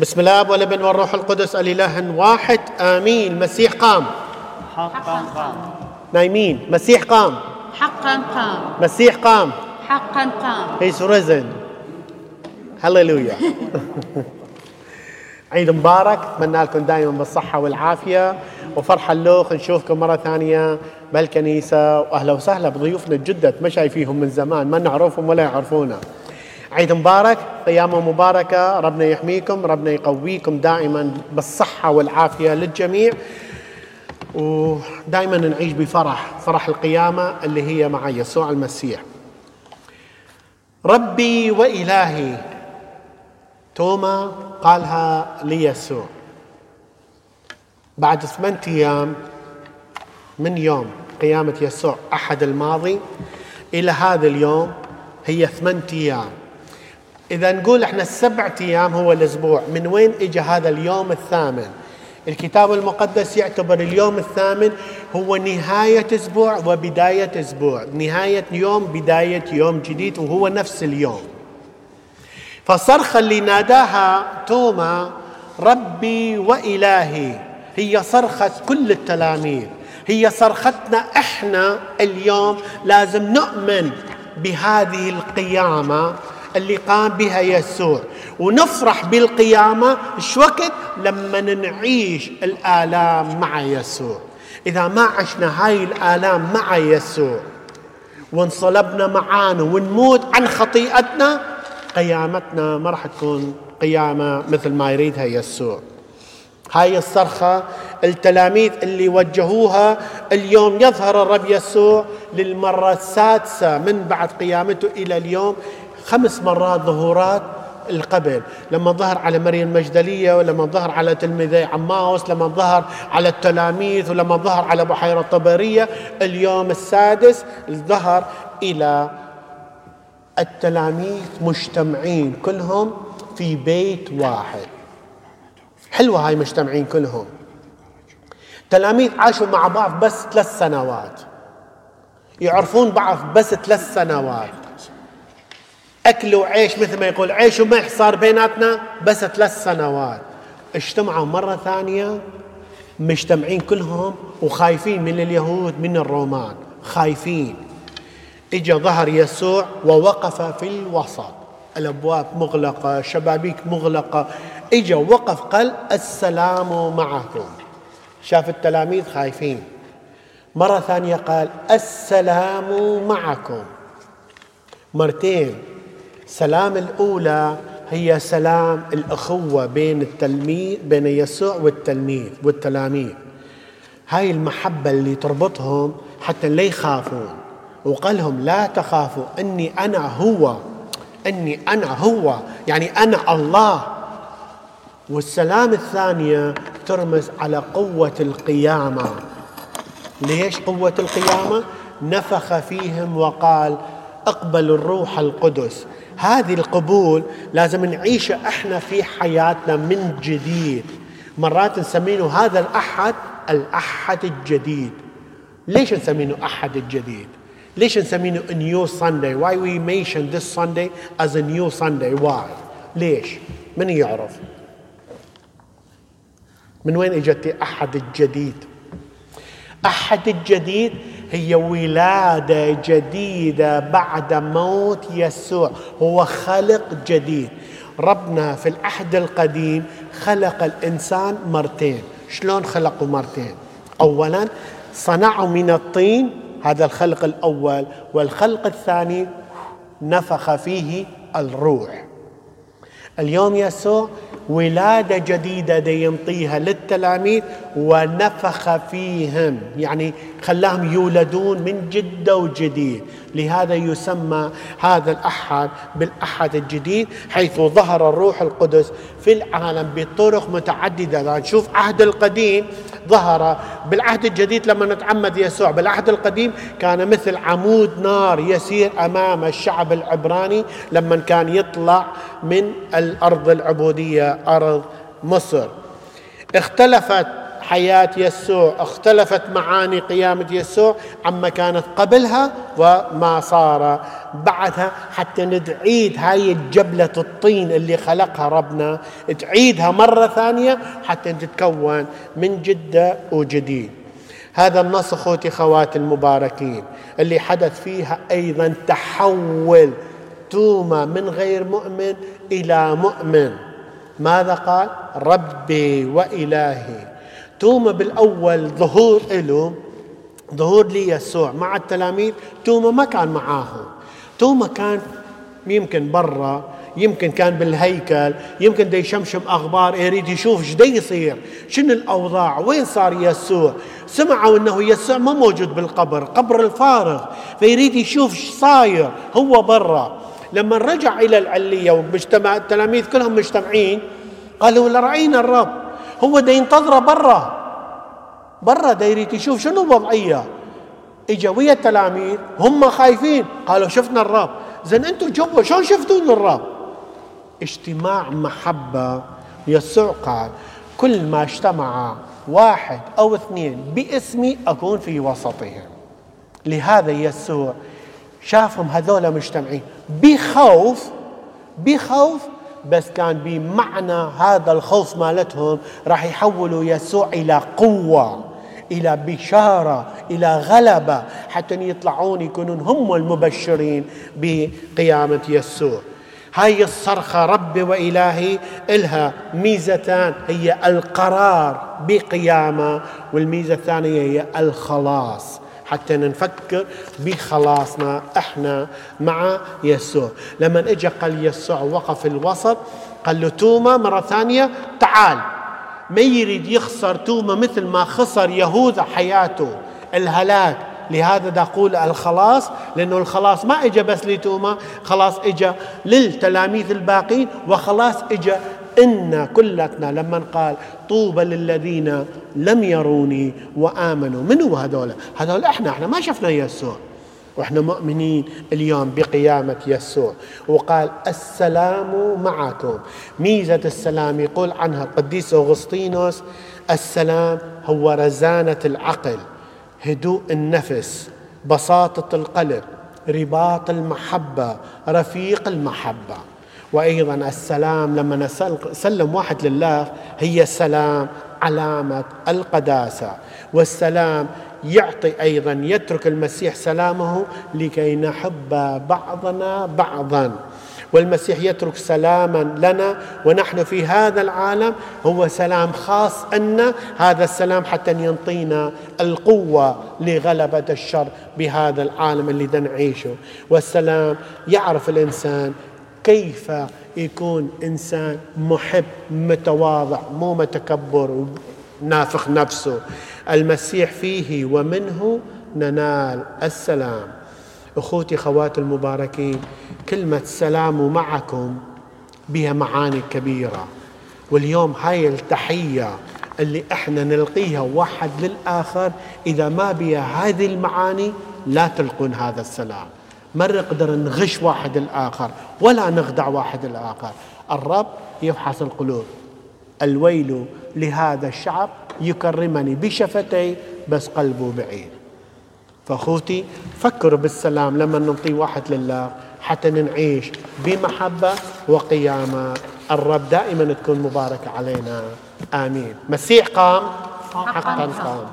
بسم الله والابن والروح القدس الإله واحد آمين. المسيح قام. حقا قام. نايمين. مسيح قام. حقا قام. مسيح قام. حقا قام. He's risen. هللويا عيد مبارك. اتمنى لكم دائما بالصحة والعافية. وفرحة اللوخ نشوفكم مرة ثانية بالكنيسة. واهلا وسهلا بضيوفنا الجدد ما شايفيهم من زمان. ما نعرفهم ولا يعرفونا. عيد مبارك قيامة مباركة ربنا يحميكم ربنا يقويكم دائما بالصحة والعافية للجميع. ودائما نعيش بفرح فرح القيامة اللي هي مع يسوع المسيح. ربي وإلهي توما قالها ليسوع. بعد ثمانية أيام من يوم قيامة يسوع أحد الماضي إلى هذا اليوم هي ثمانية أيام. إذا نقول إحنا السبع أيام هو الأسبوع من وين إجا هذا اليوم الثامن؟ الكتاب المقدس يعتبر اليوم الثامن هو نهاية أسبوع وبداية أسبوع. نهاية يوم بداية يوم جديد وهو نفس اليوم. فالصرخة اللي ناداها توما ربي وإلهي هي صرخة كل التلاميذ. هي صرختنا إحنا اليوم لازم نؤمن بهذه القيامة. اللي قام بها يسوع. ونفرح بالقيامة. إيش وقت؟ لما نعيش الآلام مع يسوع. إذا ما عشنا هاي الآلام مع يسوع وانصلبنا معانا ونموت عن خطيئتنا قيامتنا ما راح تكون قيامة مثل ما يريدها يسوع. هاي الصرخة التلاميذ اللي وجهوها اليوم يظهر الرب يسوع للمرة السادسة من بعد قيامته إلى اليوم. خمس مرات ظهورات القبل لما ظهر على مريم المجدلية ولما ظهر على تلميذي عماوس لما ظهر على التلاميذ ولما ظهر على بحيرة طبرية اليوم السادس ظهر إلى التلاميذ مجتمعين كلهم في بيت واحد. حلوة هاي مجتمعين كلهم. تلاميذ عاشوا مع بعض بس ثلاث سنوات. يعرفون بعض بس ثلاث سنوات. أكلوا عيش مثل ما يقول عيش وملح صار بيناتنا بس ثلاث سنوات. اجتمعوا مرة ثانية مجتمعين كلهم وخايفين من اليهود من الرومان. خايفين. اجى ظهر يسوع ووقف في الوسط. الأبواب مغلقة شبابيك مغلقة. اجى وقف قال السلام معكم. شاف التلاميذ خايفين. مرة ثانية قال السلام معكم. مرتين. سلام الأولى هي سلام الأخوة بين التلميذ بين يسوع والتلميذ والتلاميذ. هاي المحبة اللي تربطهم حتى لا يخافون. وقال لهم لا تخافوا أني أنا هو أني أنا هو يعني أنا الله. والسلام الثانية ترمز على قوة القيامة. ليش قوة القيامة؟ نفخ فيهم وقال اقبلوا الروح القدس. هذه القبول لازم نعيشه إحنا في حياتنا من جديد. مرات نسمينه هذا الأحد الأحد الجديد. ليش نسمينه أحد الجديد؟ ليش نسمينه new Sunday why we mention this Sunday as a new Sunday? Why? ليش؟ من يعرف؟ من وين إجت أحد الجديد؟ أحد الجديد هي ولادة جديدة بعد موت يسوع. هو خلق جديد. ربنا في العهد القديم خلق الإنسان مرتين. شلون خلقوا مرتين؟ اولا صنعوا من الطين هذا الخلق الأول والخلق الثاني نفخ فيه الروح. اليوم يسوع ولادة جديدة دي ينطيها للتلاميذ ونفخ فيهم. يعني خلاهم يولدون من جدة وجديد. لهذا يسمى هذا الأحد بالأحد الجديد حيث ظهر الروح القدس في العالم بطرق متعددة. نشوف عهد القديم ظهر بالعهد الجديد لما نتعمد يسوع. بالعهد القديم كان مثل عمود نار يسير أمام الشعب العبراني لما كان يطلع من الأرض ارض مصر. اختلفت حياة يسوع اختلفت معاني قيامة يسوع عما كانت قبلها وما صار بعدها حتى نعيد هاي الجبلة الطين اللي خلقها ربنا. تعيدها مرة ثانية حتى تتكون من جدة وجديد. هذا النص أخوتي خواتي المباركين اللي حدث فيها أيضا تحول توما من غير مؤمن إلى مؤمن. ماذا قال؟ ربي وإلهي. توما بالأول ظهور له ظهور ليسوع مع التلاميذ. توما ما كان معاهم. توما كان يمكن برا يمكن كان بالهيكل يمكن دي يشمشم أخبار يريد يشوف إيش يصير شنو الأوضاع وين صار يسوع. سمعوا إنه يسوع ما موجود بالقبر قبر الفارغ فيريد يشوف إيش صاير هو برا. لما رجع إلى العلية ومجتمع التلاميذ كلهم مجتمعين قالوا لرأينا الرب هو دا ينتظره برا برا دا يريد يشوف شنو الوضعيه إجا ويا التلاميذ هم خايفين قالوا شفنا الرب. زين أنتم جوا شلون شفتون الرب؟ اجتماع محبة يسوع قال كل ما اجتمع واحد أو اثنين باسمي أكون في وسطهم. لهذا يسوع شافهم هذول مجتمعين. بخوف بخوف بس كان بمعنى هذا الخوف مالتهم راح يحولوا يسوع إلى قوة إلى بشارة إلى غلبة حتى يطلعون يكونون هم المبشرين بقيامة يسوع. هاي الصرخة ربي وإلهي إلها ميزتان هي القرار بقيامة والميزة الثانية هي الخلاص. حتى نفكر بخلاصنا إحنا مع يسوع. لما اجى قال يسوع وقف الوسط قال له توما مرة ثانية تعال. ما يريد يخسر توما مثل ما خسر يهوذا حياته الهلاك. لهذا دا أقول الخلاص لأنه الخلاص ما إجا بس لتوما خلاص إجا للتلاميذ الباقين وخلاص إجا إن كلتنا لما قال طوبى للذين لم يروني وآمنوا. من هو هذول؟ هذول إحنا إحنا ما شفنا يسوع. وإحنا مؤمنين اليوم بقيامة يسوع. وقال السلام معكم. ميزة السلام يقول عنها القديس أغسطينوس السلام هو رزانة العقل هدوء النفس بساطة القلب رباط المحبة رفيق المحبة. وأيضا السلام لما نسلم واحد لله هي السلام علامة القداسة. والسلام يعطي أيضا يترك المسيح سلامه لكي نحب بعضنا بعضا. والمسيح يترك سلاما لنا ونحن في هذا العالم هو سلام خاص أن هذا السلام حتى ينطينا القوة لغلبة الشر بهذا العالم اللي نعيشه والسلام يعرف الإنسان كيف يكون إنسان محب متواضع مو متكبر نافخ نفسه. المسيح فيه ومنه ننال السلام. أخوتي خواتي المباركين كلمة سلام معكم بها معاني كبيرة. واليوم هاي التحية اللي إحنا نلقيها واحد للآخر إذا ما بها هذه المعاني لا تلقون هذا السلام. ما نقدر نغش واحد الآخر ولا نخدع واحد الآخر. الرب يفحص القلوب. الويل لهذا الشعب يكرمني بشفتي بس قلبه بعيد. فأخوتي فكروا بالسلام لما نعطي واحد لله حتى نعيش بمحبة وقيامة. الرب دائما تكون مباركة علينا. آمين. مسيح قام حقا قام.